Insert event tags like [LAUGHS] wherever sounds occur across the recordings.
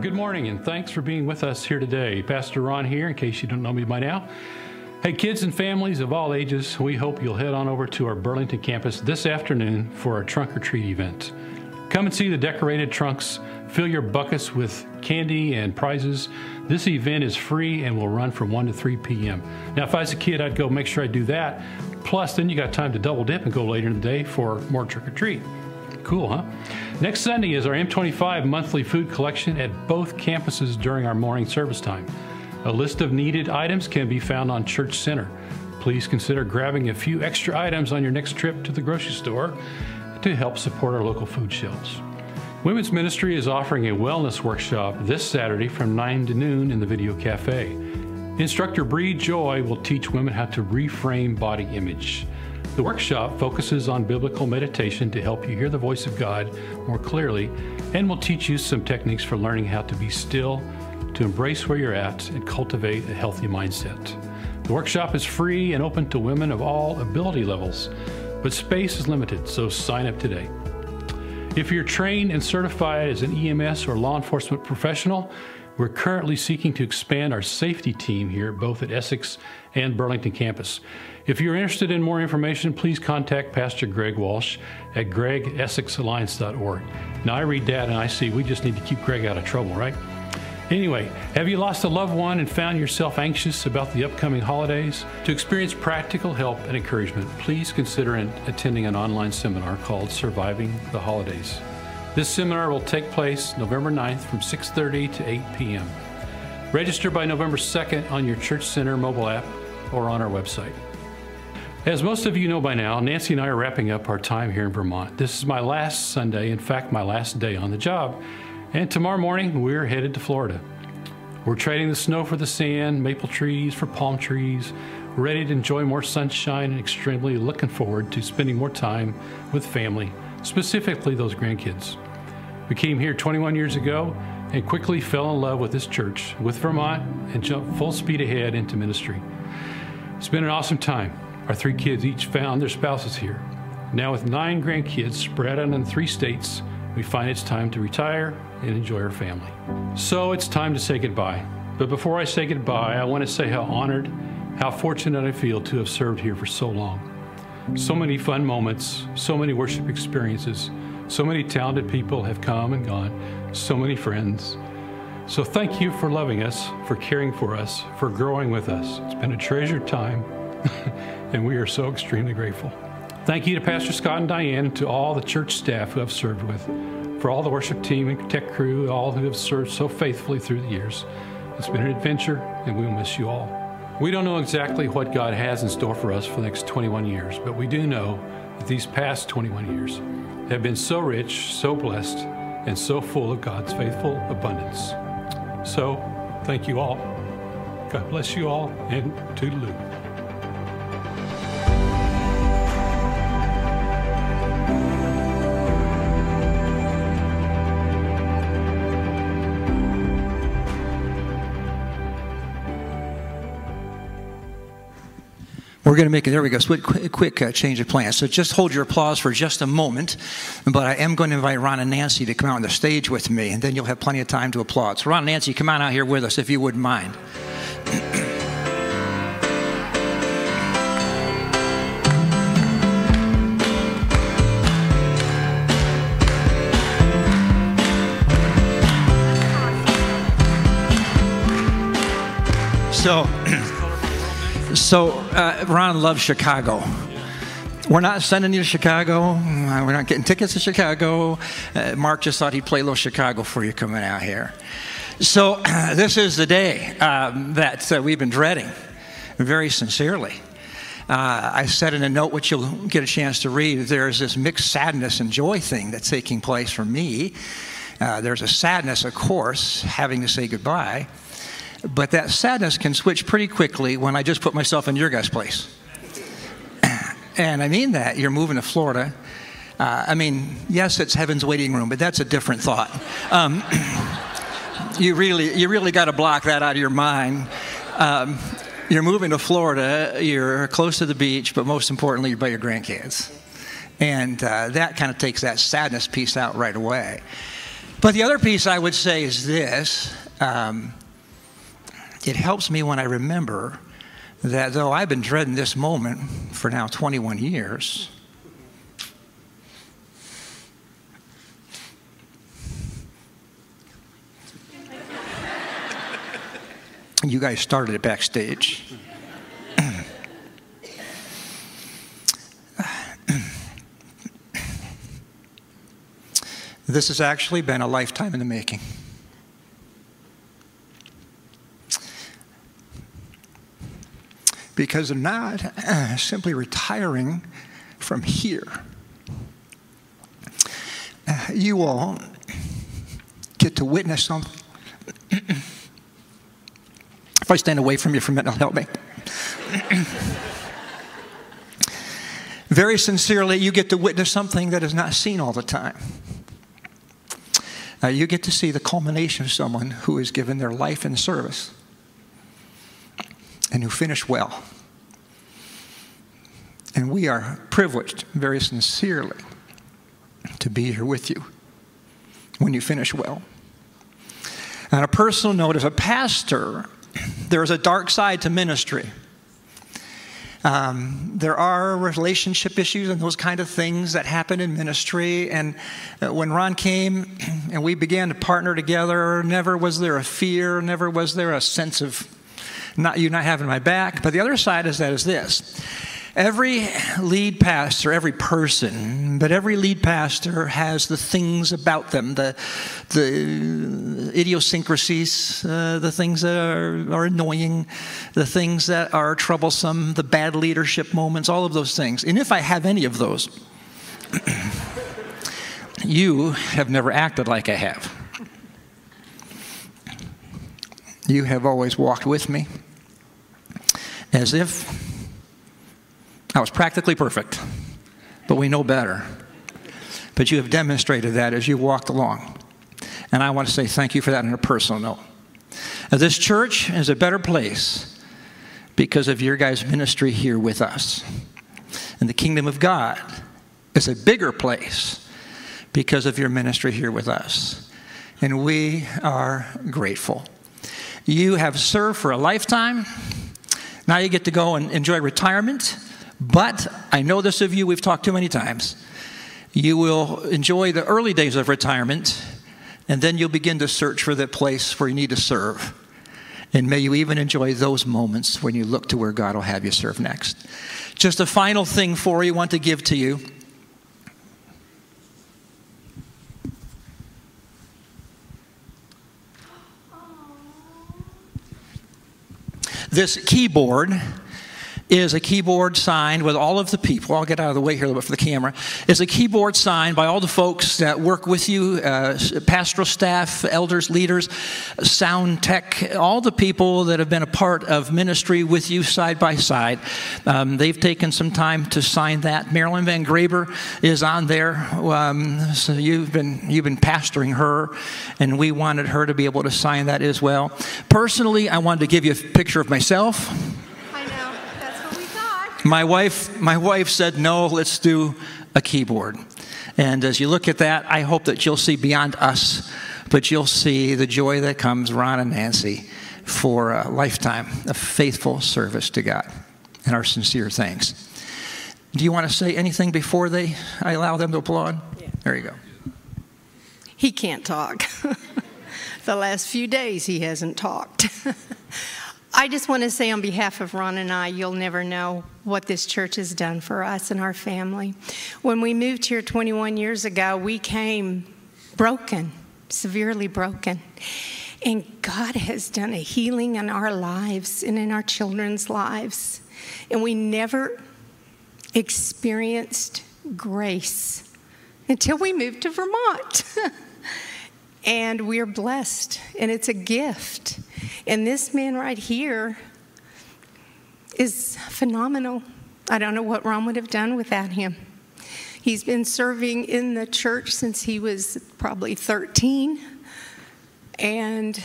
Good morning, and thanks for being with us here today. Pastor Ron here, in case you don't know me by now. Hey, kids and families of all ages, we hope you'll head on over to our Burlington campus this afternoon for our trunk or treat event. Come and see the decorated trunks, fill your buckets with candy and prizes. This event is free and will run from 1 to 3 p.m. Now, if I was a kid, I'd go make sure I do that. Plus, then you got time to double dip and go later in the day for more trick or treat. Cool, huh? Next Sunday is our M25 monthly food collection at both campuses during our morning service time. A list of needed items can be found on Church Center. Please consider grabbing a few extra items on your next trip to the grocery store to help support our local food shelves. Women's Ministry is offering a wellness workshop this Saturday from 9 to noon in the Video Cafe. Instructor Bree Joy will teach women how to reframe body image. The workshop focuses on biblical meditation to help you hear the voice of God more clearly and will teach you some techniques for learning how to be still, to embrace where you're at, and cultivate a healthy mindset. The workshop is free and open to women of all ability levels, but space is limited, so sign up today. If you're trained and certified as an EMS or law enforcement professional, we're currently seeking to expand our safety team here, both at Essex and Burlington campus. If you're interested in more information, please contact Pastor Greg Walsh at gregessexalliance.org. Now, I read that and I see we just need to keep Greg out of trouble, right? Anyway, have you lost a loved one and found yourself anxious about the upcoming holidays? To experience practical help and encouragement, please consider attending an online seminar called Surviving the Holidays. This seminar will take place November 9th from 6:30 to 8 p.m. Register by November 2nd on your Church Center mobile app or on our website. As most of you know by now, Nancy and I are wrapping up our time here in Vermont. This is my last Sunday, in fact, my last day on the job. And tomorrow morning, we're headed to Florida. We're trading the snow for the sand, maple trees for palm trees, ready to enjoy more sunshine and extremely looking forward to spending more time with family, specifically those grandkids. We came here 21 years ago and quickly fell in love with this church, with Vermont, and jumped full speed ahead into ministry. It's been an awesome time. Our three kids each found their spouses here. Now, with nine grandkids spread out in three states, we find it's time to retire and enjoy our family. So it's time to say goodbye. But before I say goodbye, I want to say how honored, how fortunate I feel to have served here for so long. So many fun moments, so many worship experiences, so many talented people have come and gone, so many friends. So thank you for loving us, for caring for us, for growing with us. It's been a treasured time, [LAUGHS] and we are so extremely grateful. Thank you to Pastor Scott and Diane to all the church staff who I've served with for all the worship team and tech crew, all who have served so faithfully through the years. It's been an adventure, and we will miss you all. We don't know exactly what God has in store for us for the next 21 years, but we do know that these past 21 years have been so rich, so blessed, and so full of God's faithful abundance. So, thank you all. God bless you all, and toodaloo. Going to make it, there we go, quick, quick uh, change of plans. So just hold your applause for just a moment, but I am going to invite Ron and Nancy to come out on the stage with me, and then you'll have plenty of time to applaud. So, Ron and Nancy, come on out here with us if you wouldn't mind. [CLEARS THROAT] so, [CLEARS THROAT] so, uh, Ron loves Chicago. We're not sending you to Chicago. Uh, we're not getting tickets to Chicago. Uh, Mark just thought he'd play a little Chicago for you coming out here. So, uh, [CLEARS THROAT] this is the day um, that uh, we've been dreading very sincerely. Uh, I said in a note, which you'll get a chance to read, there's this mixed sadness and joy thing that's taking place for me. Uh, there's a sadness, of course, having to say goodbye. But that sadness can switch pretty quickly when I just put myself in your guys' place. [CLEARS THROAT] and I mean that. You're moving to Florida. Uh, I mean, yes, it's heaven's waiting room, but that's a different thought. Um, [CLEARS THROAT] you really, you really got to block that out of your mind. Um, you're moving to Florida. You're close to the beach, but most importantly, you're by your grandkids, and uh, that kind of takes that sadness piece out right away. But the other piece I would say is this um, it helps me when I remember that though I've been dreading this moment for now 21 years, you guys started it backstage. this has actually been a lifetime in the making. Because I'm not [CLEARS THROAT] simply retiring from here. Uh, you all get to witness something. [CLEARS THROAT] if I stand away from you for a minute, help me. [CLEARS THROAT] Very sincerely, you get to witness something that is not seen all the time. Uh, you get to see the culmination of someone who has given their life in service and who finish well. And we are privileged, very sincerely, to be here with you when you finish well. On a personal note, as a pastor, there is a dark side to ministry. Um, there are relationship issues and those kind of things that happen in ministry. And uh, when Ron came [CLEARS THROAT] and we began to partner together, never was there a fear, never was there a sense of not you not having my back. But the other side is that is this. Every lead pastor, every person, but every lead pastor has the things about them, the, the idiosyncrasies, uh, the things that are, are annoying, the things that are troublesome, the bad leadership moments, all of those things. And if I have any of those, [CLEARS THROAT] you have never acted like I have. You have always walked with me as if I was practically perfect, but we know better. But you have demonstrated that as you walked along. And I want to say thank you for that on a personal note. Now, this church is a better place because of your guys' ministry here with us. And the kingdom of God is a bigger place because of your ministry here with us. And we are grateful. You have served for a lifetime. Now you get to go and enjoy retirement. But I know this of you, we've talked too many times. You will enjoy the early days of retirement, and then you'll begin to search for that place where you need to serve. And may you even enjoy those moments when you look to where God will have you serve next. Just a final thing for you, want to give to you. This keyboard is a keyboard signed with all of the people. I'll get out of the way here a little bit for the camera. Is a keyboard signed by all the folks that work with you, uh, pastoral staff, elders, leaders, sound tech, all the people that have been a part of ministry with you side by side. Um, they've taken some time to sign that. Marilyn Van Graber is on there. Um, so you've been you've been pastoring her, and we wanted her to be able to sign that as well. Personally, I wanted to give you a picture of myself. My wife, my wife said, no, let's do a keyboard. And as you look at that, I hope that you'll see beyond us, but you'll see the joy that comes, Ron and Nancy, for a lifetime of faithful service to God. And our sincere thanks. Do you want to say anything before they I allow them to applaud? Yeah. There you go. He can't talk. [LAUGHS] the last few days he hasn't talked. [LAUGHS] I just want to say on behalf of Ron and I, you'll never know what this church has done for us and our family. When we moved here 21 years ago, we came broken, severely broken. And God has done a healing in our lives and in our children's lives. And we never experienced grace until we moved to Vermont. [LAUGHS] and we're blessed, and it's a gift. And this man right here is phenomenal. I don't know what Ron would have done without him. He's been serving in the church since he was probably 13. And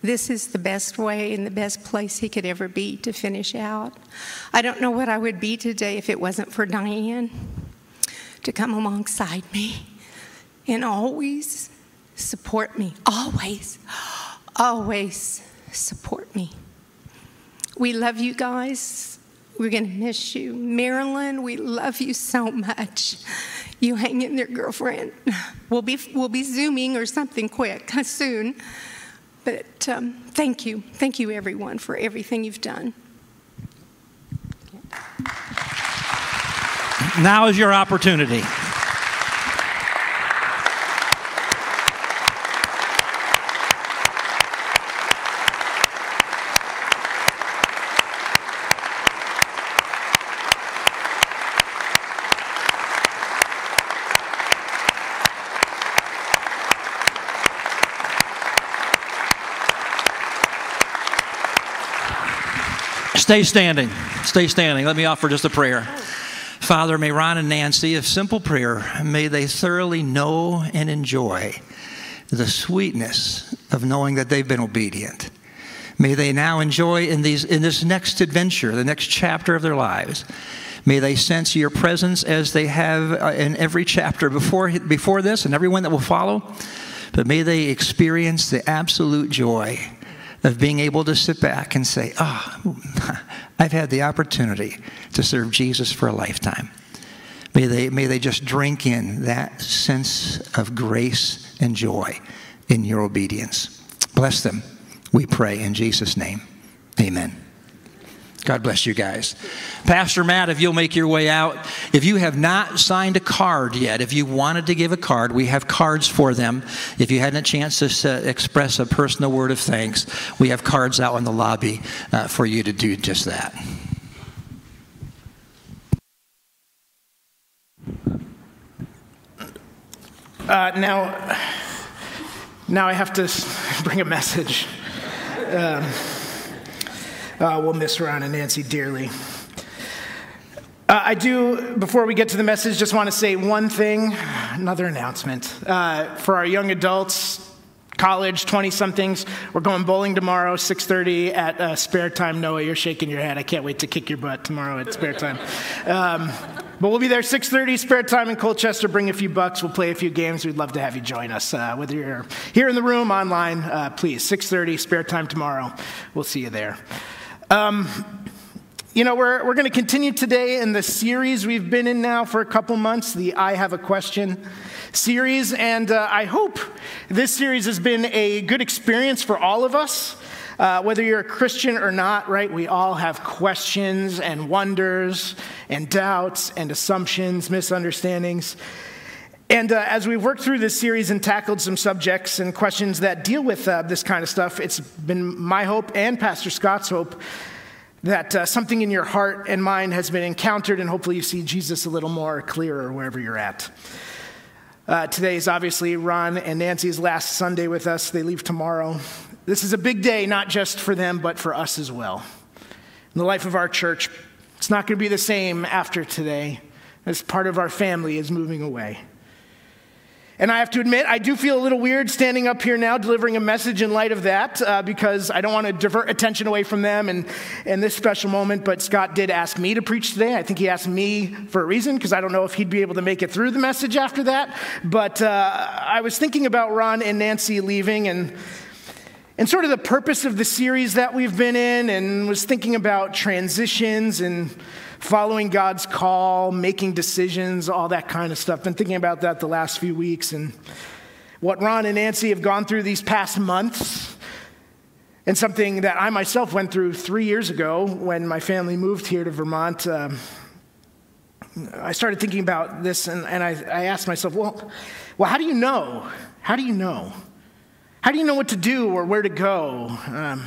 this is the best way and the best place he could ever be to finish out. I don't know what I would be today if it wasn't for Diane to come alongside me and always support me. Always, always support me. We love you guys. We're going to miss you. Marilyn, we love you so much. You hang in there, girlfriend. We'll be, we'll be Zooming or something quick [LAUGHS] soon. But um, thank you. Thank you, everyone, for everything you've done. Now is your opportunity. Stay standing. Stay standing. Let me offer just a prayer. Father, may Ron and Nancy, a simple prayer, may they thoroughly know and enjoy the sweetness of knowing that they've been obedient. May they now enjoy in, these, in this next adventure, the next chapter of their lives. May they sense your presence as they have uh, in every chapter before, before this and everyone that will follow. But may they experience the absolute joy of being able to sit back and say, Ah, oh, [LAUGHS] I've had the opportunity to serve Jesus for a lifetime. May they, may they just drink in that sense of grace and joy in your obedience. Bless them, we pray in Jesus' name. Amen. God bless you guys. Pastor Matt, if you'll make your way out, if you have not signed a card yet, if you wanted to give a card, we have cards for them. If you hadn't a chance to express a personal word of thanks, we have cards out in the lobby uh, for you to do just that. Uh, now, now I have to [LAUGHS] bring a message. Um, uh, we'll miss Ron and Nancy dearly. Uh, I do, before we get to the message, just want to say one thing, another announcement. Uh, for our young adults, college 20 somethings we're going bowling tomorrow 6.30 at uh, spare time. Noah you're shaking your head. I can't wait to kick your butt tomorrow at spare time. Um, but we'll be there 6.30 spare time in colchester. Bring a few bucks. We'll play a few games. We'd love to have you join us uh, whether you're here in the room online uh, please 6.30 spare time tomorrow. We'll see you there um, you know, we're, we're going to continue today in the series we've been in now for a couple months, the I Have a Question series. And uh, I hope this series has been a good experience for all of us. Uh, whether you're a Christian or not, right? We all have questions and wonders and doubts and assumptions, misunderstandings. And uh, as we've worked through this series and tackled some subjects and questions that deal with uh, this kind of stuff, it's been my hope and Pastor Scott's hope that uh, something in your heart and mind has been encountered, and hopefully you see Jesus a little more clearer wherever you're at. Uh, today is obviously Ron and Nancy's last Sunday with us. They leave tomorrow. This is a big day, not just for them, but for us as well. In the life of our church, it's not going to be the same after today, as part of our family is moving away. And I have to admit, I do feel a little weird standing up here now delivering a message in light of that uh, because I don't want to divert attention away from them and, and this special moment. But Scott did ask me to preach today. I think he asked me for a reason because I don't know if he'd be able to make it through the message after that. But uh, I was thinking about Ron and Nancy leaving and and sort of the purpose of the series that we've been in, and was thinking about transitions and following God's call, making decisions, all that kind of stuff. Been thinking about that the last few weeks and what Ron and Nancy have gone through these past months. And something that I myself went through three years ago when my family moved here to Vermont. Um, I started thinking about this and, and I, I asked myself, well, well, how do you know? How do you know? How do you know what to do or where to go? Um,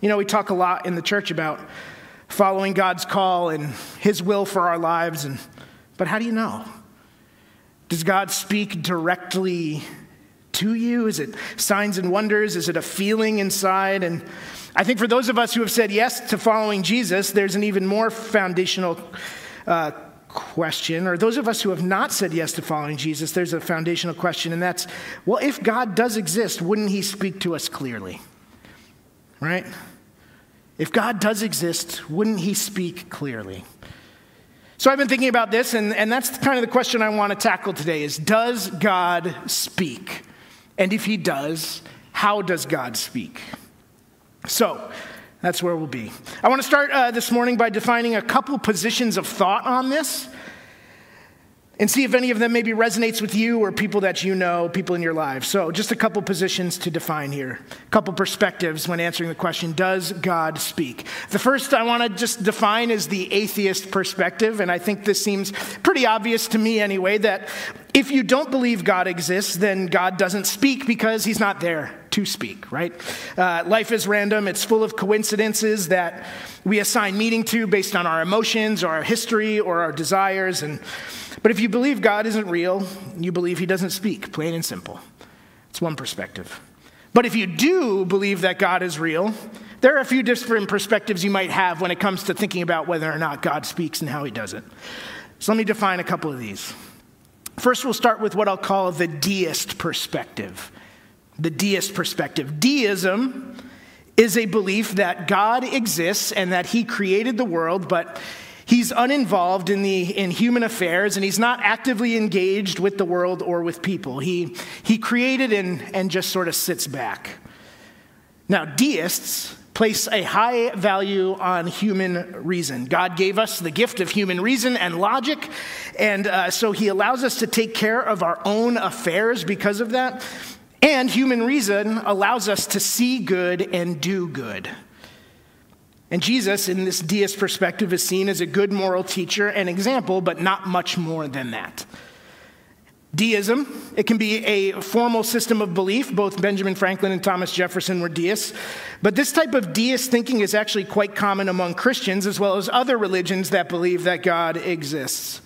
you know, we talk a lot in the church about following God's call and His will for our lives. And, but how do you know? Does God speak directly to you? Is it signs and wonders? Is it a feeling inside? And I think for those of us who have said yes to following Jesus, there's an even more foundational uh, question. Or those of us who have not said yes to following Jesus, there's a foundational question, and that's well, if God does exist, wouldn't He speak to us clearly? Right? If God does exist, wouldn't he speak clearly? So I've been thinking about this, and, and that's kind of the question I want to tackle today is does God speak? And if he does, how does God speak? So, that's where we'll be. I want to start uh, this morning by defining a couple positions of thought on this and see if any of them maybe resonates with you or people that you know, people in your lives. So, just a couple positions to define here, a couple perspectives when answering the question Does God speak? The first I want to just define is the atheist perspective, and I think this seems pretty obvious to me anyway that if you don't believe God exists, then God doesn't speak because he's not there to speak, right? Uh, life is random, it's full of coincidences that we assign meaning to based on our emotions or our history or our desires. And, but if you believe God isn't real, you believe he doesn't speak, plain and simple. It's one perspective. But if you do believe that God is real, there are a few different perspectives you might have when it comes to thinking about whether or not God speaks and how he does it. So let me define a couple of these. First, we'll start with what I'll call the deist perspective. The deist perspective. Deism is a belief that God exists and that he created the world, but he's uninvolved in, the, in human affairs and he's not actively engaged with the world or with people. He, he created and, and just sort of sits back. Now, deists place a high value on human reason. God gave us the gift of human reason and logic, and uh, so He allows us to take care of our own affairs because of that. And human reason allows us to see good and do good. And Jesus, in this deist perspective, is seen as a good moral teacher and example, but not much more than that. Deism, it can be a formal system of belief. Both Benjamin Franklin and Thomas Jefferson were deists. But this type of deist thinking is actually quite common among Christians as well as other religions that believe that God exists.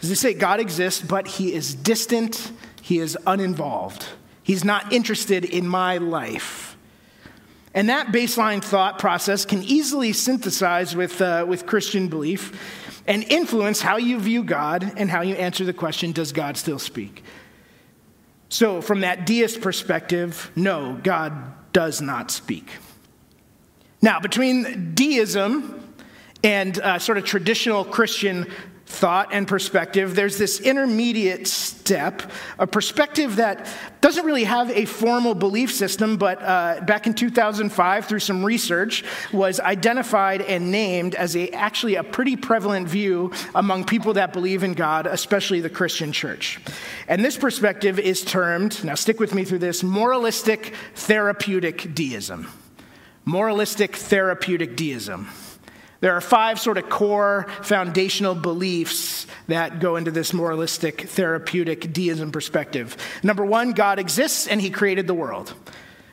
As they say, God exists, but he is distant, he is uninvolved. He's not interested in my life. And that baseline thought process can easily synthesize with, uh, with Christian belief and influence how you view God and how you answer the question Does God still speak? So, from that deist perspective, no, God does not speak. Now, between deism and uh, sort of traditional Christian thought and perspective, there's this intermediate step, a perspective that doesn't really have a formal belief system, but uh, back in 2005, through some research, was identified and named as a, actually a pretty prevalent view among people that believe in God, especially the Christian church. And this perspective is termed, now stick with me through this, moralistic therapeutic deism. Moralistic therapeutic deism. There are five sort of core foundational beliefs that go into this moralistic therapeutic deism perspective. Number one, God exists and he created the world.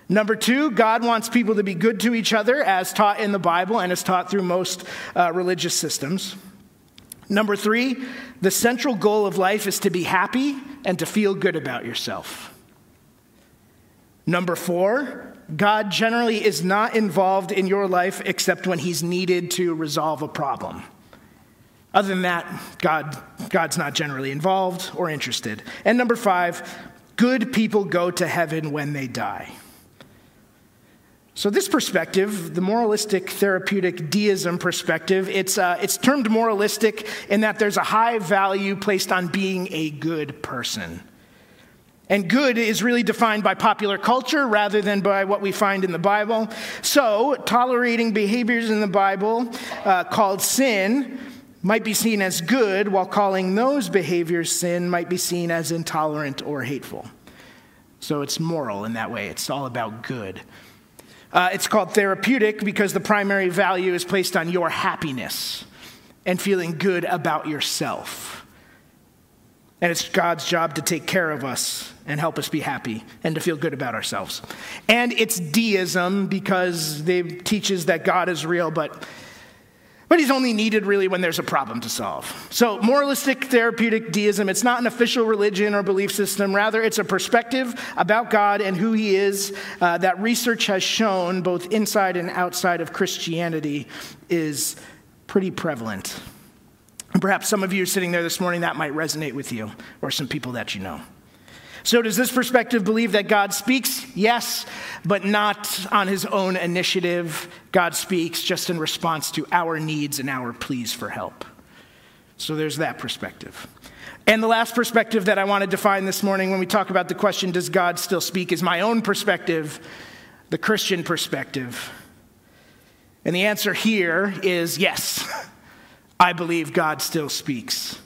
Number two, God wants people to be good to each other as taught in the Bible and as taught through most uh, religious systems. Number three, the central goal of life is to be happy and to feel good about yourself. Number four, God generally is not involved in your life except when he's needed to resolve a problem. Other than that, God, God's not generally involved or interested. And number five, good people go to heaven when they die. So, this perspective, the moralistic therapeutic deism perspective, it's, uh, it's termed moralistic in that there's a high value placed on being a good person. And good is really defined by popular culture rather than by what we find in the Bible. So, tolerating behaviors in the Bible uh, called sin might be seen as good, while calling those behaviors sin might be seen as intolerant or hateful. So, it's moral in that way, it's all about good. Uh, it's called therapeutic because the primary value is placed on your happiness and feeling good about yourself. And it's God's job to take care of us and help us be happy and to feel good about ourselves. And it's deism because it teaches that God is real, but but he's only needed really when there's a problem to solve. So, moralistic therapeutic deism, it's not an official religion or belief system. Rather, it's a perspective about God and who he is uh, that research has shown, both inside and outside of Christianity, is pretty prevalent. And perhaps some of you are sitting there this morning, that might resonate with you or some people that you know. So, does this perspective believe that God speaks? Yes, but not on his own initiative. God speaks just in response to our needs and our pleas for help. So, there's that perspective. And the last perspective that I want to define this morning when we talk about the question, does God still speak, is my own perspective, the Christian perspective. And the answer here is yes, [LAUGHS] I believe God still speaks.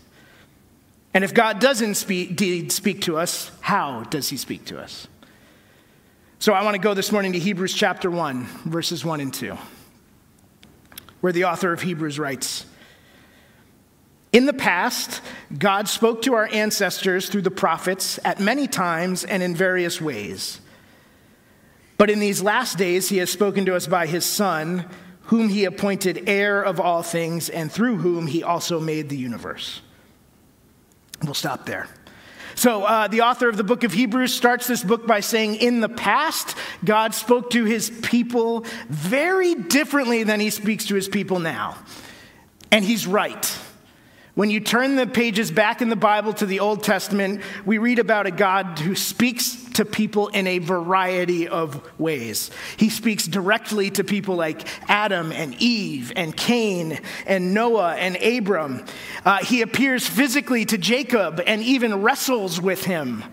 And if God doesn't speak, speak to us, how does he speak to us? So I want to go this morning to Hebrews chapter 1, verses 1 and 2, where the author of Hebrews writes In the past, God spoke to our ancestors through the prophets at many times and in various ways. But in these last days, he has spoken to us by his Son, whom he appointed heir of all things, and through whom he also made the universe. We'll stop there. So, uh, the author of the book of Hebrews starts this book by saying, In the past, God spoke to his people very differently than he speaks to his people now. And he's right. When you turn the pages back in the Bible to the Old Testament, we read about a God who speaks to people in a variety of ways. He speaks directly to people like Adam and Eve and Cain and Noah and Abram. Uh, he appears physically to Jacob and even wrestles with him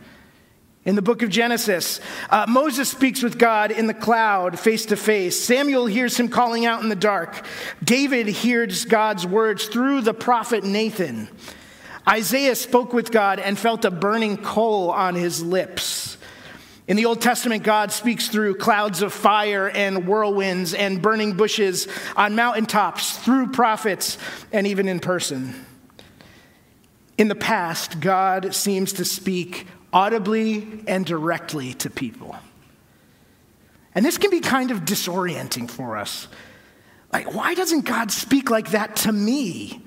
in the book of Genesis. Uh, Moses speaks with God in the cloud, face to face. Samuel hears him calling out in the dark. David hears God's words through the prophet Nathan. Isaiah spoke with God and felt a burning coal on his lips. In the Old Testament, God speaks through clouds of fire and whirlwinds and burning bushes on mountaintops, through prophets, and even in person. In the past, God seems to speak audibly and directly to people. And this can be kind of disorienting for us. Like, why doesn't God speak like that to me?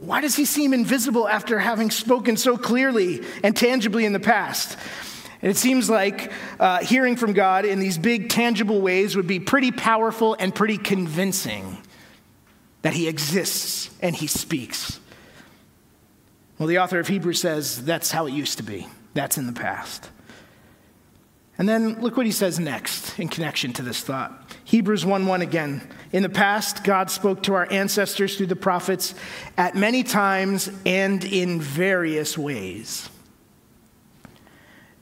Why does he seem invisible after having spoken so clearly and tangibly in the past? And it seems like uh, hearing from God in these big, tangible ways would be pretty powerful and pretty convincing that he exists and he speaks. Well, the author of Hebrews says that's how it used to be, that's in the past. And then look what he says next in connection to this thought. Hebrews 1 1 again. In the past, God spoke to our ancestors through the prophets at many times and in various ways.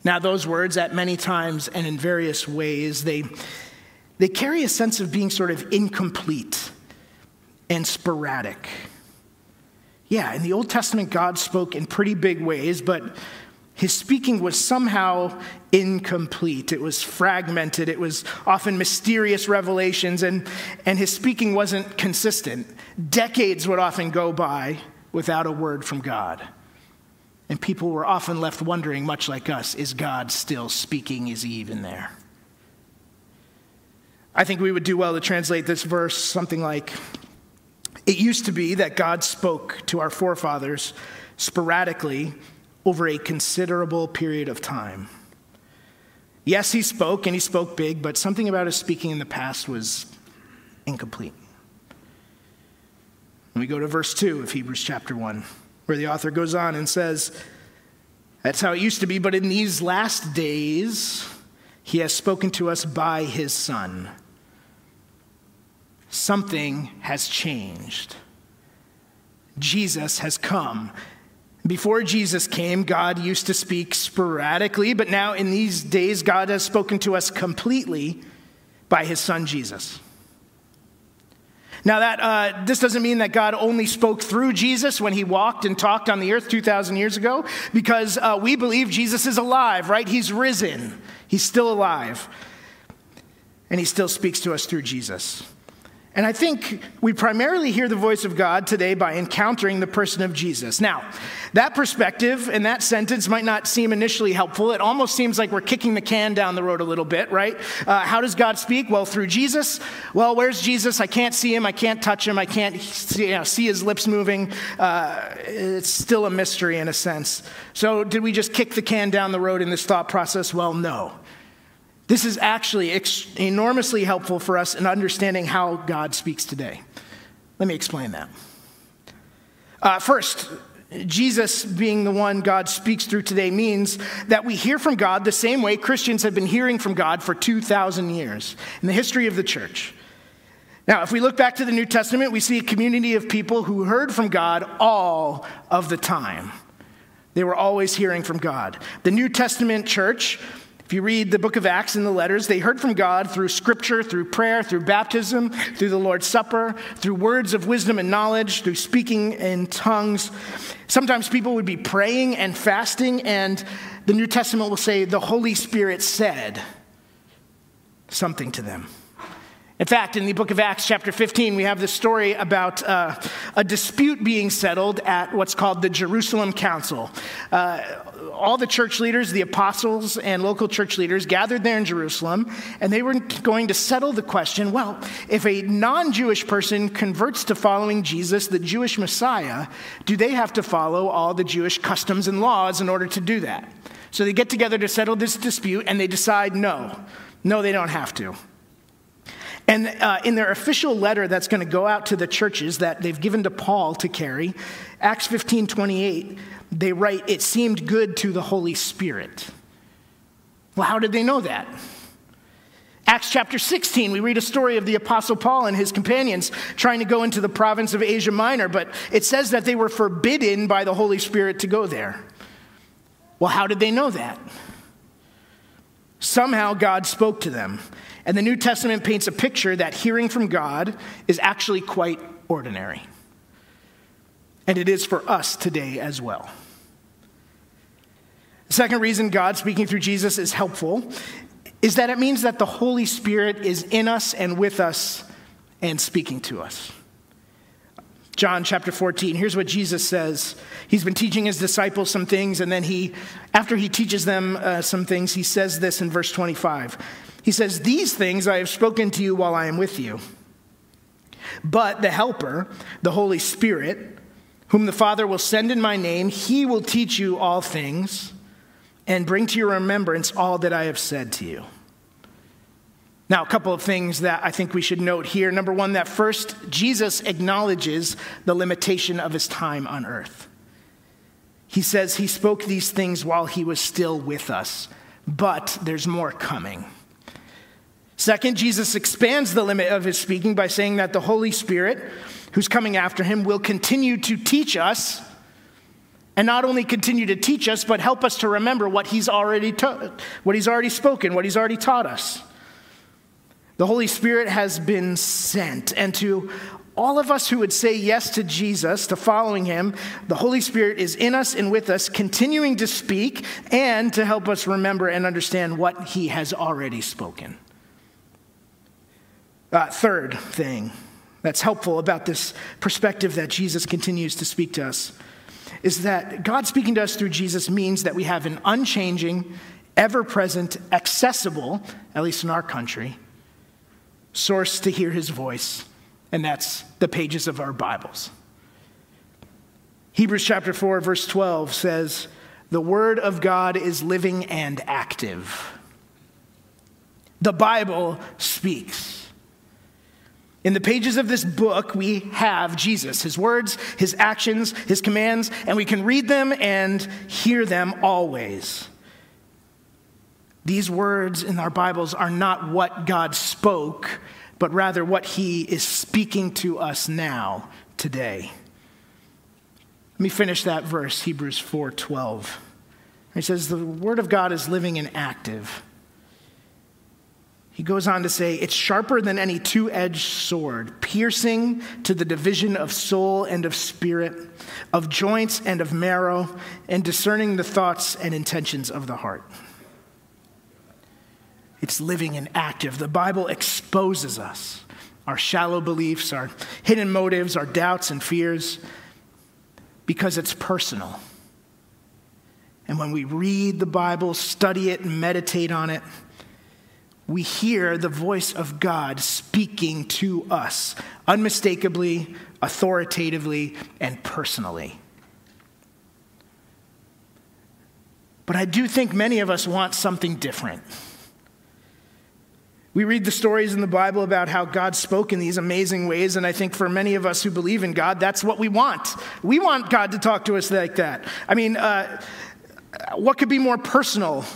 Now, those words, at many times and in various ways, they, they carry a sense of being sort of incomplete and sporadic. Yeah, in the Old Testament, God spoke in pretty big ways, but his speaking was somehow incomplete. It was fragmented. It was often mysterious revelations, and, and his speaking wasn't consistent. Decades would often go by without a word from God. And people were often left wondering, much like us, is God still speaking? Is he even there? I think we would do well to translate this verse something like it used to be that God spoke to our forefathers sporadically over a considerable period of time. Yes, he spoke and he spoke big, but something about his speaking in the past was incomplete. And we go to verse 2 of Hebrews chapter 1, where the author goes on and says, That's how it used to be, but in these last days, he has spoken to us by his Son something has changed. Jesus has come. Before Jesus came, God used to speak sporadically, but now in these days, God has spoken to us completely by his son Jesus. Now, that, uh, this doesn't mean that God only spoke through Jesus when he walked and talked on the earth 2,000 years ago, because uh, we believe Jesus is alive, right? He's risen, he's still alive, and he still speaks to us through Jesus. And I think we primarily hear the voice of God today by encountering the person of Jesus. Now, that perspective and that sentence might not seem initially helpful. It almost seems like we're kicking the can down the road a little bit, right? Uh, how does God speak? Well, through Jesus. Well, where's Jesus? I can't see him. I can't touch him. I can't see, you know, see his lips moving. Uh, it's still a mystery in a sense. So, did we just kick the can down the road in this thought process? Well, no. This is actually ex- enormously helpful for us in understanding how God speaks today. Let me explain that. Uh, first, Jesus being the one God speaks through today means that we hear from God the same way Christians have been hearing from God for 2,000 years in the history of the church. Now, if we look back to the New Testament, we see a community of people who heard from God all of the time. They were always hearing from God. The New Testament church, if you read the book of Acts and the letters, they heard from God through scripture, through prayer, through baptism, through the Lord's Supper, through words of wisdom and knowledge, through speaking in tongues. Sometimes people would be praying and fasting, and the New Testament will say the Holy Spirit said something to them. In fact, in the book of Acts, chapter 15, we have this story about uh, a dispute being settled at what's called the Jerusalem Council. Uh, all the church leaders, the apostles, and local church leaders gathered there in Jerusalem, and they were going to settle the question well, if a non Jewish person converts to following Jesus, the Jewish Messiah, do they have to follow all the Jewish customs and laws in order to do that? So they get together to settle this dispute, and they decide no, no, they don't have to. And uh, in their official letter that's going to go out to the churches that they've given to Paul to carry, Acts 15 28, they write, It seemed good to the Holy Spirit. Well, how did they know that? Acts chapter 16, we read a story of the Apostle Paul and his companions trying to go into the province of Asia Minor, but it says that they were forbidden by the Holy Spirit to go there. Well, how did they know that? Somehow God spoke to them. And the New Testament paints a picture that hearing from God is actually quite ordinary. And it is for us today as well. The second reason God speaking through Jesus is helpful is that it means that the Holy Spirit is in us and with us and speaking to us. John chapter 14, here's what Jesus says. He's been teaching his disciples some things, and then he, after he teaches them uh, some things, he says this in verse 25. He says, These things I have spoken to you while I am with you. But the Helper, the Holy Spirit, whom the Father will send in my name, he will teach you all things and bring to your remembrance all that I have said to you. Now, a couple of things that I think we should note here. Number one, that first, Jesus acknowledges the limitation of his time on earth. He says he spoke these things while he was still with us, but there's more coming. Second, Jesus expands the limit of his speaking by saying that the Holy Spirit, who's coming after him, will continue to teach us, and not only continue to teach us, but help us to remember what he's already ta- what he's already spoken, what he's already taught us. The Holy Spirit has been sent, and to all of us who would say yes to Jesus, to following him, the Holy Spirit is in us and with us, continuing to speak and to help us remember and understand what he has already spoken. Uh, third thing that's helpful about this perspective that Jesus continues to speak to us is that God speaking to us through Jesus means that we have an unchanging, ever present, accessible, at least in our country, source to hear his voice, and that's the pages of our Bibles. Hebrews chapter 4, verse 12 says, The word of God is living and active. The Bible speaks. In the pages of this book, we have Jesus, his words, his actions, his commands, and we can read them and hear them always. These words in our Bibles are not what God spoke, but rather what he is speaking to us now, today. Let me finish that verse, Hebrews 4:12. He says, The word of God is living and active. He goes on to say, It's sharper than any two edged sword, piercing to the division of soul and of spirit, of joints and of marrow, and discerning the thoughts and intentions of the heart. It's living and active. The Bible exposes us, our shallow beliefs, our hidden motives, our doubts and fears, because it's personal. And when we read the Bible, study it, and meditate on it, we hear the voice of God speaking to us unmistakably, authoritatively, and personally. But I do think many of us want something different. We read the stories in the Bible about how God spoke in these amazing ways, and I think for many of us who believe in God, that's what we want. We want God to talk to us like that. I mean, uh, what could be more personal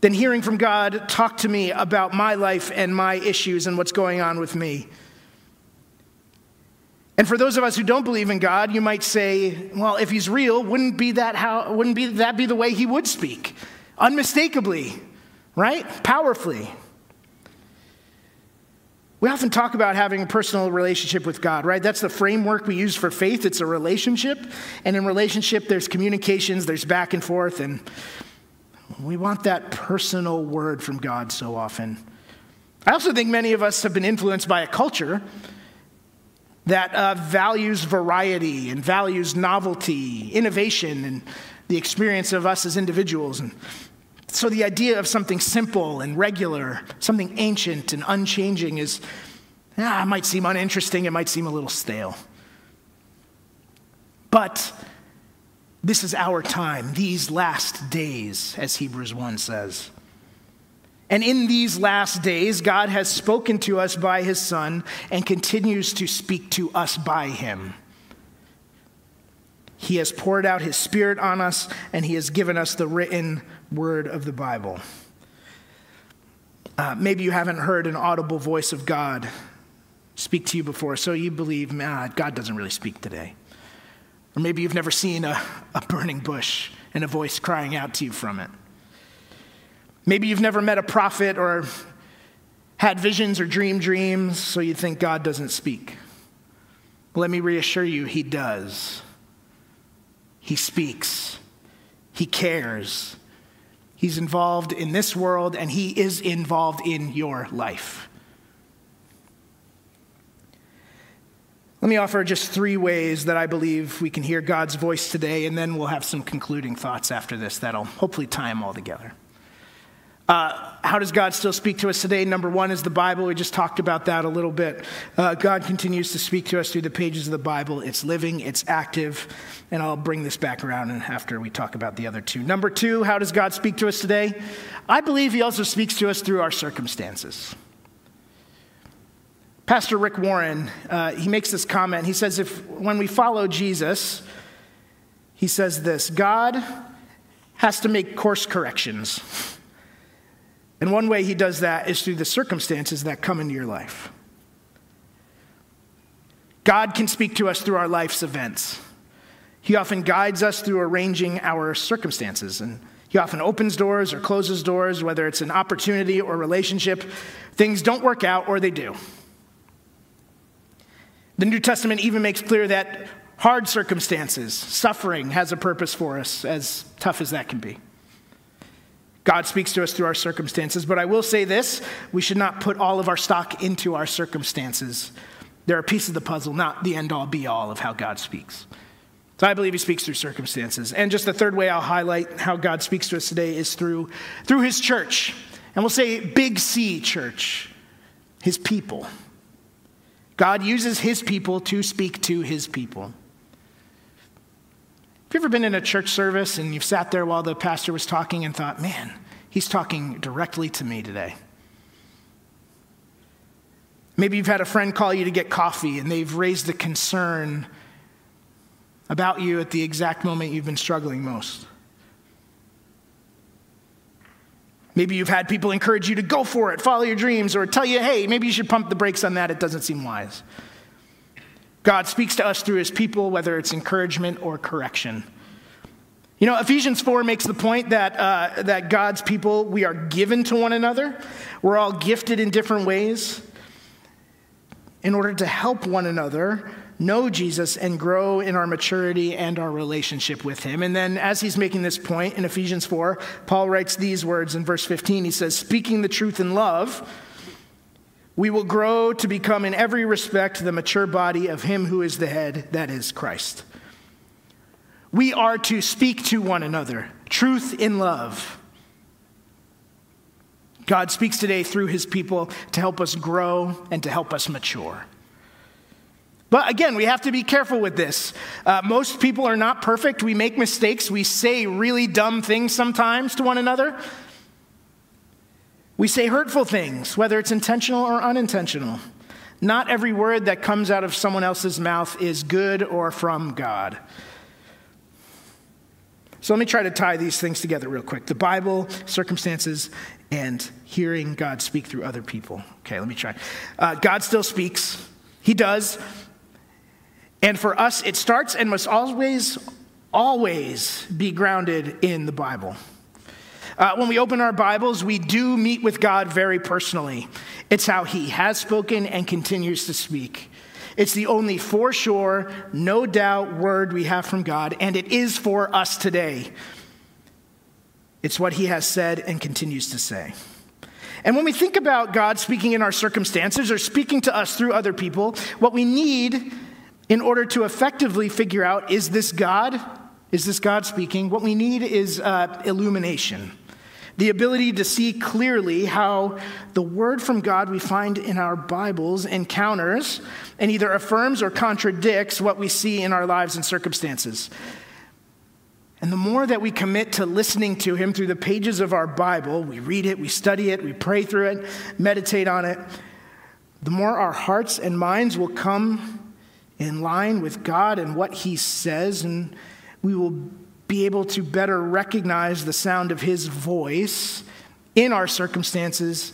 than hearing from God talk to me about my life and my issues and what's going on with me. And for those of us who don't believe in God, you might say, well, if he's real, wouldn't be that how wouldn't be that be the way he would speak? Unmistakably, right? Powerfully. We often talk about having a personal relationship with God, right? That's the framework we use for faith. It's a relationship. And in relationship, there's communications, there's back and forth. And we want that personal word from God so often. I also think many of us have been influenced by a culture that uh, values variety and values novelty, innovation, and the experience of us as individuals. And so the idea of something simple and regular, something ancient and unchanging is, yeah, it might seem uninteresting, it might seem a little stale. But this is our time, these last days, as Hebrews 1 says. And in these last days, God has spoken to us by his Son and continues to speak to us by him. He has poured out his Spirit on us, and he has given us the written word of the Bible. Uh, maybe you haven't heard an audible voice of God speak to you before, so you believe, ah, God doesn't really speak today. Or maybe you've never seen a, a burning bush and a voice crying out to you from it. Maybe you've never met a prophet or had visions or dream dreams, so you think God doesn't speak. Let me reassure you, He does. He speaks, He cares. He's involved in this world, and He is involved in your life. Let me offer just three ways that I believe we can hear God's voice today, and then we'll have some concluding thoughts after this that'll hopefully tie them all together. Uh, how does God still speak to us today? Number one is the Bible. We just talked about that a little bit. Uh, God continues to speak to us through the pages of the Bible. It's living, it's active, and I'll bring this back around after we talk about the other two. Number two, how does God speak to us today? I believe He also speaks to us through our circumstances. Pastor Rick Warren, uh, he makes this comment. He says, if when we follow Jesus, he says this God has to make course corrections and one way he does that is through the circumstances that come into your life. God can speak to us through our life's events. He often guides us through arranging our circumstances, and He often opens doors or closes doors, whether it's an opportunity or relationship. Things don't work out or they do. The New Testament even makes clear that hard circumstances, suffering, has a purpose for us, as tough as that can be. God speaks to us through our circumstances, but I will say this we should not put all of our stock into our circumstances. They're a piece of the puzzle, not the end all be all of how God speaks. So I believe he speaks through circumstances. And just the third way I'll highlight how God speaks to us today is through, through his church. And we'll say big C church, his people. God uses his people to speak to his people. Have you ever been in a church service and you've sat there while the pastor was talking and thought, man, he's talking directly to me today? Maybe you've had a friend call you to get coffee and they've raised a concern about you at the exact moment you've been struggling most. Maybe you've had people encourage you to go for it, follow your dreams, or tell you, hey, maybe you should pump the brakes on that, it doesn't seem wise. God speaks to us through his people, whether it's encouragement or correction. You know, Ephesians 4 makes the point that, uh, that God's people, we are given to one another. We're all gifted in different ways in order to help one another know Jesus and grow in our maturity and our relationship with him. And then, as he's making this point in Ephesians 4, Paul writes these words in verse 15. He says, Speaking the truth in love, we will grow to become, in every respect, the mature body of Him who is the head, that is Christ. We are to speak to one another, truth in love. God speaks today through His people to help us grow and to help us mature. But again, we have to be careful with this. Uh, most people are not perfect. We make mistakes. We say really dumb things sometimes to one another. We say hurtful things, whether it's intentional or unintentional. Not every word that comes out of someone else's mouth is good or from God. So let me try to tie these things together real quick the Bible, circumstances, and hearing God speak through other people. Okay, let me try. Uh, God still speaks, He does. And for us, it starts and must always, always be grounded in the Bible. Uh, when we open our Bibles, we do meet with God very personally. It's how He has spoken and continues to speak. It's the only for sure, no doubt word we have from God, and it is for us today. It's what He has said and continues to say. And when we think about God speaking in our circumstances or speaking to us through other people, what we need in order to effectively figure out is this God? Is this God speaking? What we need is uh, illumination. The ability to see clearly how the word from God we find in our Bibles encounters and either affirms or contradicts what we see in our lives and circumstances. And the more that we commit to listening to Him through the pages of our Bible, we read it, we study it, we pray through it, meditate on it, the more our hearts and minds will come in line with God and what He says, and we will be able to better recognize the sound of His voice in our circumstances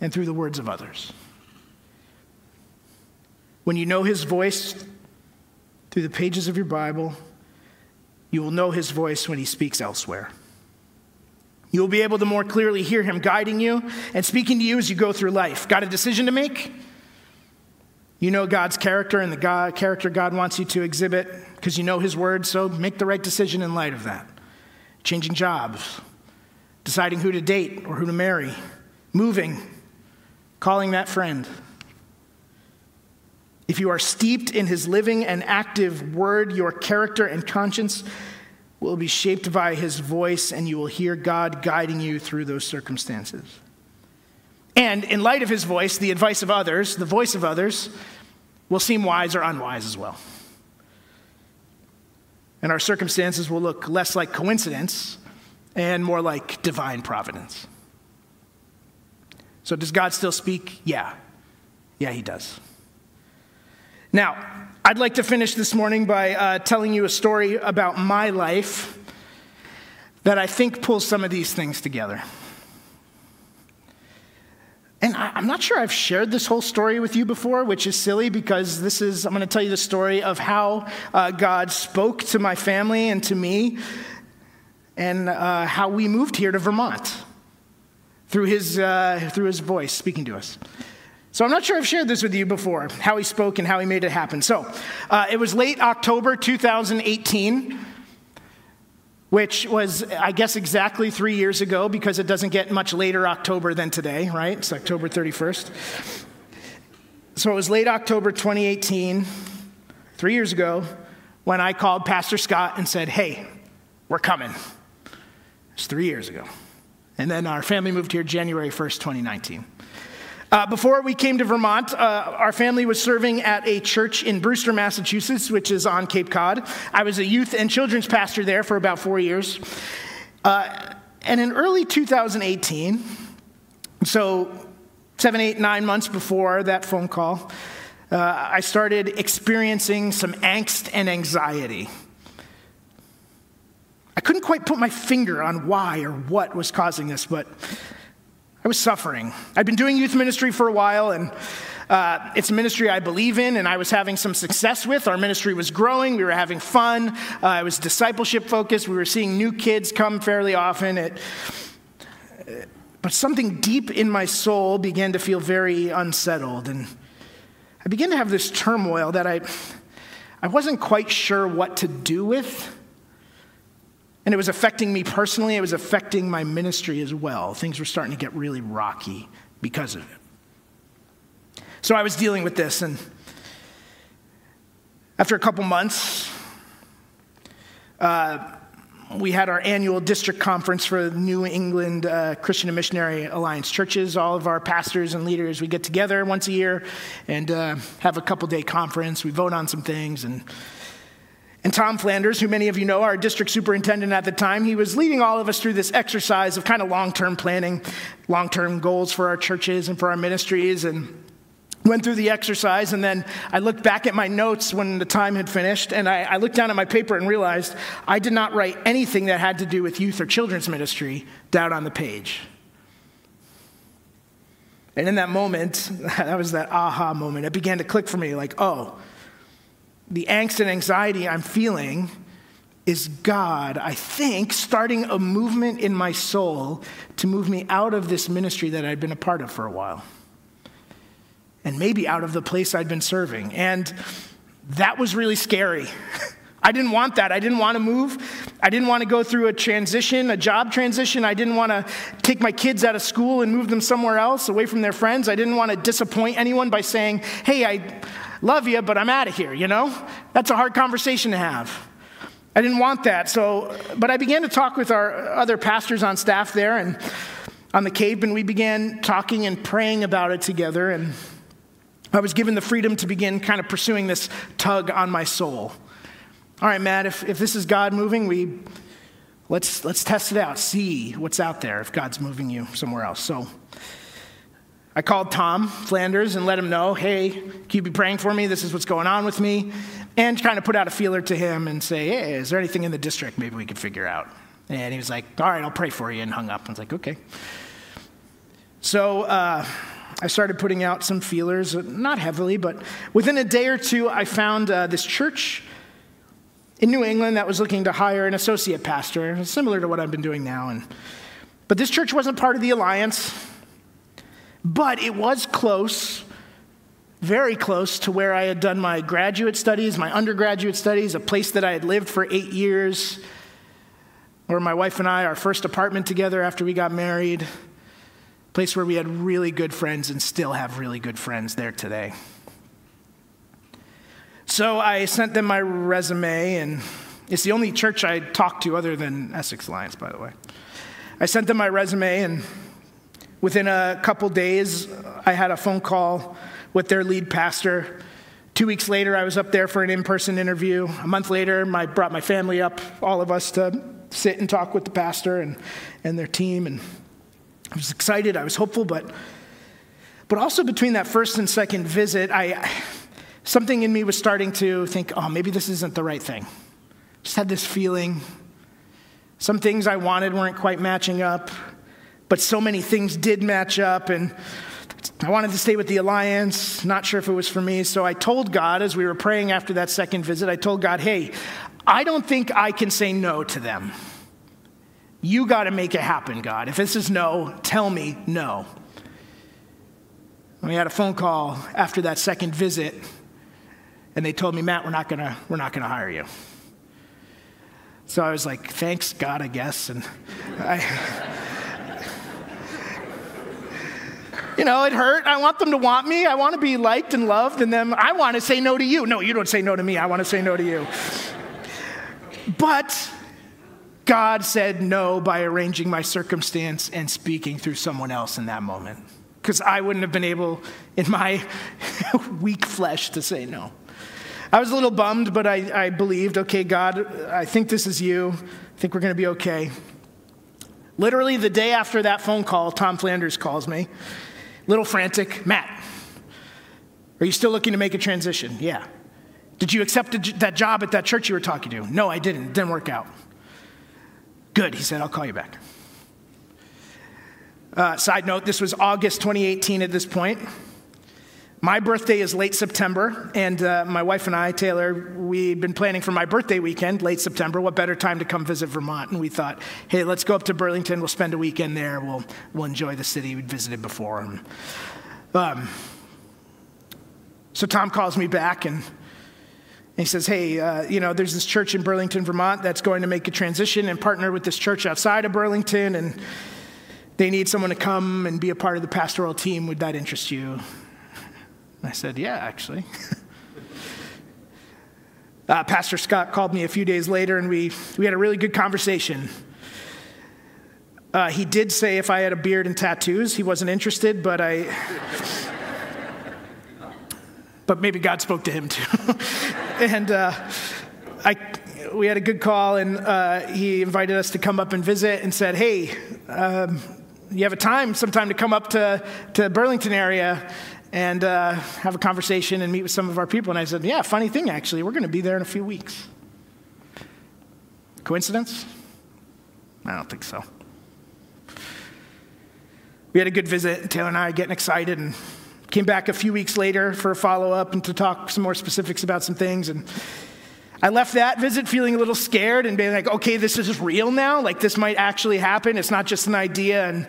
and through the words of others. When you know His voice through the pages of your Bible, you will know his voice when he speaks elsewhere. You will be able to more clearly hear him guiding you and speaking to you as you go through life. Got a decision to make? You know God's character and the God, character God wants you to exhibit because you know his word, so make the right decision in light of that. Changing jobs, deciding who to date or who to marry, moving, calling that friend. If you are steeped in his living and active word, your character and conscience will be shaped by his voice, and you will hear God guiding you through those circumstances. And in light of his voice, the advice of others, the voice of others, will seem wise or unwise as well. And our circumstances will look less like coincidence and more like divine providence. So, does God still speak? Yeah. Yeah, he does. Now, I'd like to finish this morning by uh, telling you a story about my life that I think pulls some of these things together. And I, am not sure I've shared this whole story with you before, which is silly because this is, I'm going to tell you the story of how uh, God spoke to my family and to me and uh, how we moved here to Vermont through his, uh, through his voice speaking to us. So I'm not sure I've shared this with you before, how he spoke and how he made it happen. So uh, it was late October 2018, which was, I guess, exactly three years ago because it doesn't get much later October than today, right? It's October 31st. So it was late October 2018, three years ago, when I called Pastor Scott and said, Hey, we're coming. It's three years ago. And then our family moved here January 1st, 2019. Uh, before we came to Vermont, uh, our family was serving at a church in Brewster, Massachusetts, which is on Cape Cod. I was a youth and children's pastor there for about four years. Uh, and in early 2018, so seven, eight, nine months before that phone call, uh, I started experiencing some angst and anxiety. I couldn't quite put my finger on why or what was causing this, but I was suffering. I'd been doing youth ministry for a while, and uh, it's a ministry I believe in, and I was having some success with. Our ministry was growing, we were having fun, uh, it was discipleship focused, we were seeing new kids come fairly often. It, but something deep in my soul began to feel very unsettled, and I began to have this turmoil that I, I wasn't quite sure what to do with. And it was affecting me personally, it was affecting my ministry as well. Things were starting to get really rocky because of it. So I was dealing with this, and after a couple months, uh, we had our annual district conference for New England uh, Christian and Missionary Alliance churches. All of our pastors and leaders, we get together once a year and uh, have a couple day conference. We vote on some things and and Tom Flanders, who many of you know, our district superintendent at the time, he was leading all of us through this exercise of kind of long term planning, long term goals for our churches and for our ministries. And went through the exercise, and then I looked back at my notes when the time had finished, and I, I looked down at my paper and realized I did not write anything that had to do with youth or children's ministry down on the page. And in that moment, [LAUGHS] that was that aha moment. It began to click for me like, oh, the angst and anxiety I'm feeling is God, I think, starting a movement in my soul to move me out of this ministry that I'd been a part of for a while. And maybe out of the place I'd been serving. And that was really scary. [LAUGHS] I didn't want that. I didn't want to move. I didn't want to go through a transition, a job transition. I didn't want to take my kids out of school and move them somewhere else away from their friends. I didn't want to disappoint anyone by saying, hey, I love you, but I'm out of here, you know? That's a hard conversation to have. I didn't want that. So, but I began to talk with our other pastors on staff there and on the Cape, and we began talking and praying about it together. And I was given the freedom to begin kind of pursuing this tug on my soul. All right, Matt, if, if this is God moving, we let's let's test it out, see what's out there if God's moving you somewhere else. So I called Tom Flanders and let him know, hey, can you be praying for me? This is what's going on with me. And kind of put out a feeler to him and say, hey, is there anything in the district maybe we could figure out? And he was like, all right, I'll pray for you, and hung up. I was like, okay. So uh, I started putting out some feelers, not heavily, but within a day or two, I found uh, this church in New England that was looking to hire an associate pastor, similar to what I've been doing now. And, but this church wasn't part of the alliance, but it was close, very close to where I had done my graduate studies, my undergraduate studies, a place that I had lived for eight years, where my wife and I, our first apartment together after we got married, a place where we had really good friends and still have really good friends there today. So I sent them my resume, and it's the only church I talked to other than Essex Alliance, by the way. I sent them my resume, and within a couple days, I had a phone call with their lead pastor. Two weeks later, I was up there for an in person interview. A month later, I brought my family up, all of us, to sit and talk with the pastor and, and their team. And I was excited, I was hopeful, but, but also between that first and second visit, I something in me was starting to think, oh, maybe this isn't the right thing. Just had this feeling. Some things I wanted weren't quite matching up, but so many things did match up, and I wanted to stay with the alliance, not sure if it was for me. So I told God, as we were praying after that second visit, I told God, hey, I don't think I can say no to them. You got to make it happen, God. If this is no, tell me no. We had a phone call after that second visit and they told me, Matt, we're not gonna, we're not gonna hire you. So I was like, thanks God, I guess. And I, you know, it hurt. I want them to want me. I want to be liked and loved. And then I want to say no to you. No, you don't say no to me. I want to say no to you. But God said no by arranging my circumstance and speaking through someone else in that moment. Because I wouldn't have been able, in my [LAUGHS] weak flesh, to say no. I was a little bummed, but I, I believed, okay, God, I think this is you. I think we're going to be okay. Literally, the day after that phone call, Tom Flanders calls me, little frantic, Matt, are you still looking to make a transition? Yeah. Did you accept that job at that church you were talking to? No, I didn't. It didn't work out. Good, he said, I'll call you back. Uh, side note, this was August 2018 at this point. My birthday is late September, and uh, my wife and I, Taylor, we've been planning for my birthday weekend, late September. What better time to come visit Vermont? And we thought, hey, let's go up to Burlington. We'll spend a weekend there. We'll, we'll enjoy the city we'd visited before. Um, so Tom calls me back and he says, Hey, uh, you know, there's this church in Burlington, Vermont that's going to make a transition and partner with this church outside of Burlington, and they need someone to come and be a part of the pastoral team. Would that interest you? I said, Yeah, actually. [LAUGHS] uh, Pastor Scott called me a few days later, and we, we had a really good conversation. Uh, he did say if I had a beard and tattoos, he wasn't interested, but I. [LAUGHS] but maybe God spoke to him too. [LAUGHS] and uh, I, we had a good call, and uh, he invited us to come up and visit and said, Hey, um, you have a time sometime to come up to, to Burlington area and uh, have a conversation and meet with some of our people. And I said, Yeah, funny thing, actually, we're going to be there in a few weeks. Coincidence? I don't think so. We had a good visit. Taylor and I getting excited and Came back a few weeks later for a follow up and to talk some more specifics about some things. And I left that visit feeling a little scared and being like, okay, this is real now. Like, this might actually happen. It's not just an idea. And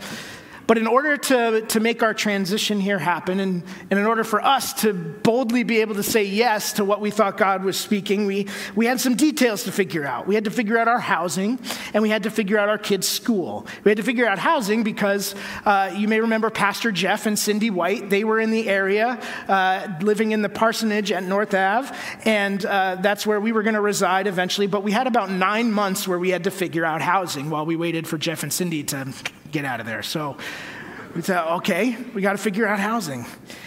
but in order to, to make our transition here happen, and, and in order for us to boldly be able to say yes to what we thought God was speaking, we, we had some details to figure out. We had to figure out our housing, and we had to figure out our kids' school. We had to figure out housing because uh, you may remember Pastor Jeff and Cindy White. They were in the area, uh, living in the parsonage at North Ave, and uh, that's where we were going to reside eventually. But we had about nine months where we had to figure out housing while we waited for Jeff and Cindy to get out of there. So we thought, okay, we got to figure out housing.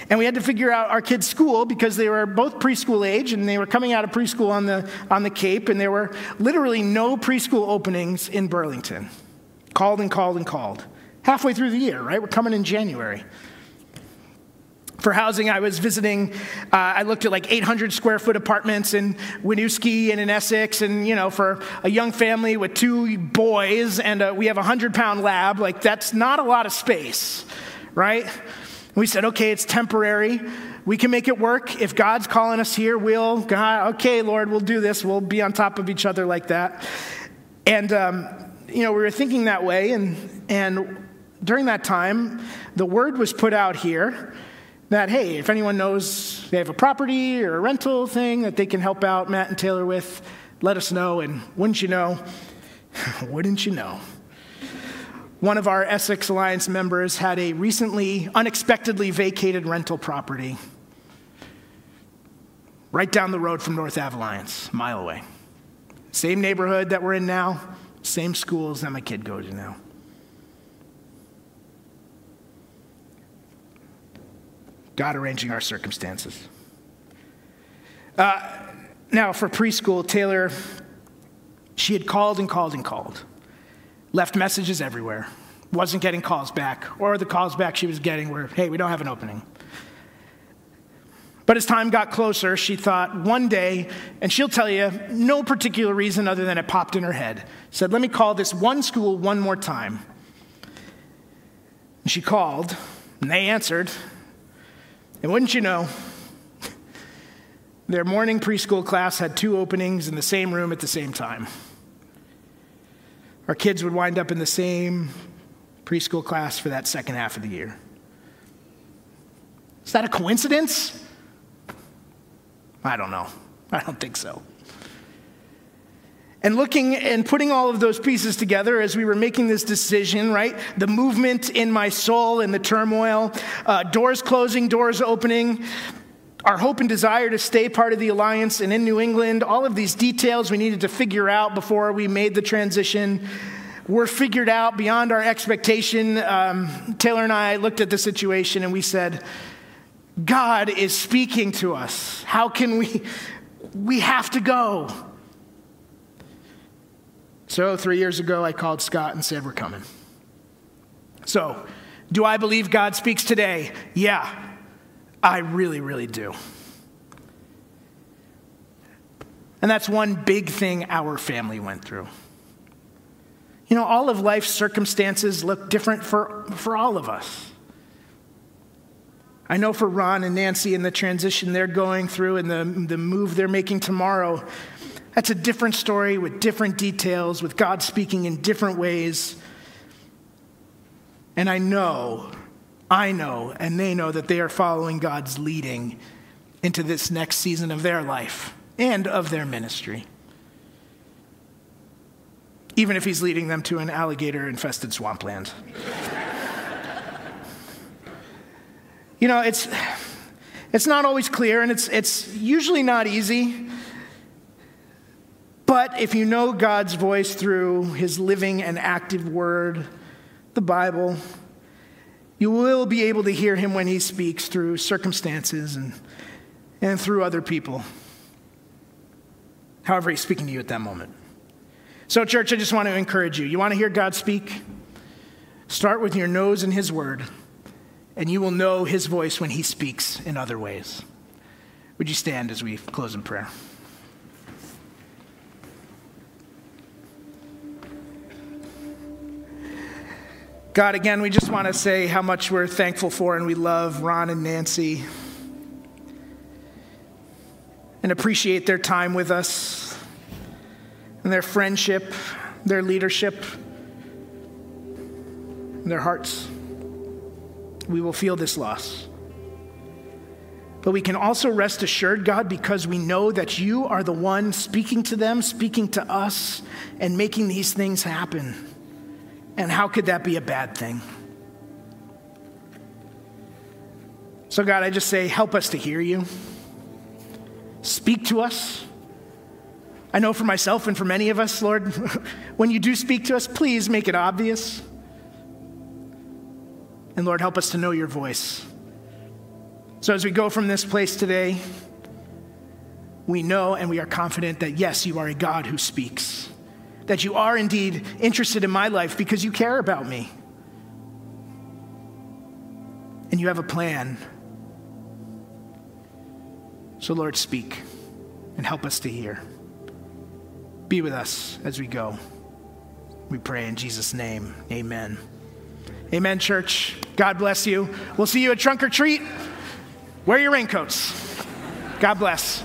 And we had to figure out our kids' school because they were both preschool age and they were coming out of preschool on the, on the Cape, and there were literally no preschool openings in Burlington. Called and called and called. Halfway through the year, right? We're coming in January for housing, I was visiting, uh, I looked at like 800 square foot apartments in Winooski and in Essex. And, you know, for a young family with two boys and uh, we have a 100 pound lab, like that's not a lot of space, right? We said, okay, it's temporary. We can make it work. If God's calling us here, we'll, God, okay, Lord, we'll do this. We'll be on top of each other like that. And, um, you know, we were thinking that way. And, and during that time, the word was put out here that, hey, if anyone knows they have a property or a rental thing that they can help out Matt and Taylor with, let us know. And wouldn't you know, [LAUGHS] wouldn't you know? One of our Essex Alliance members had a recently unexpectedly vacated rental property right down the road from North Ave Alliance, a mile away. Same neighborhood that we're in now, same schools that my kid goes to now. God arranging our circumstances. Uh, now, for preschool, Taylor, she had called and called and called, left messages everywhere, wasn't getting calls back, or the calls back she was getting were, hey, we don't have an opening. But as time got closer, she thought one day, and she'll tell you no particular reason other than it popped in her head, said, let me call this one school one more time. And she called, and they answered, and wouldn't you know, their morning preschool class had two openings in the same room at the same time. Our kids would wind up in the same preschool class for that second half of the year. Is that a coincidence? I don't know. I don't think so. And looking and putting all of those pieces together as we were making this decision, right? The movement in my soul and the turmoil, uh, doors closing, doors opening, our hope and desire to stay part of the alliance and in New England, all of these details we needed to figure out before we made the transition were figured out beyond our expectation. Um, Taylor and I looked at the situation and we said, God is speaking to us. How can we? We have to go. So, three years ago, I called Scott and said, We're coming. So, do I believe God speaks today? Yeah, I really, really do. And that's one big thing our family went through. You know, all of life's circumstances look different for, for all of us. I know for Ron and Nancy and the transition they're going through and the, the move they're making tomorrow, that's a different story with different details, with God speaking in different ways. And I know, I know, and they know that they are following God's leading into this next season of their life and of their ministry. Even if He's leading them to an alligator infested swampland. [LAUGHS] you know, it's, it's not always clear, and it's, it's usually not easy. But if you know God's voice through his living and active word, the Bible, you will be able to hear him when he speaks through circumstances and, and through other people. However, he's speaking to you at that moment. So, church, I just want to encourage you. You want to hear God speak? Start with your nose in his word, and you will know his voice when he speaks in other ways. Would you stand as we close in prayer? God, again, we just want to say how much we're thankful for and we love Ron and Nancy and appreciate their time with us and their friendship, their leadership, and their hearts. We will feel this loss. But we can also rest assured, God, because we know that you are the one speaking to them, speaking to us, and making these things happen. And how could that be a bad thing? So, God, I just say, help us to hear you. Speak to us. I know for myself and for many of us, Lord, [LAUGHS] when you do speak to us, please make it obvious. And Lord, help us to know your voice. So, as we go from this place today, we know and we are confident that yes, you are a God who speaks that you are indeed interested in my life because you care about me. And you have a plan. So, Lord, speak and help us to hear. Be with us as we go. We pray in Jesus' name. Amen. Amen, church. God bless you. We'll see you at Trunk or Treat. Wear your raincoats. God bless.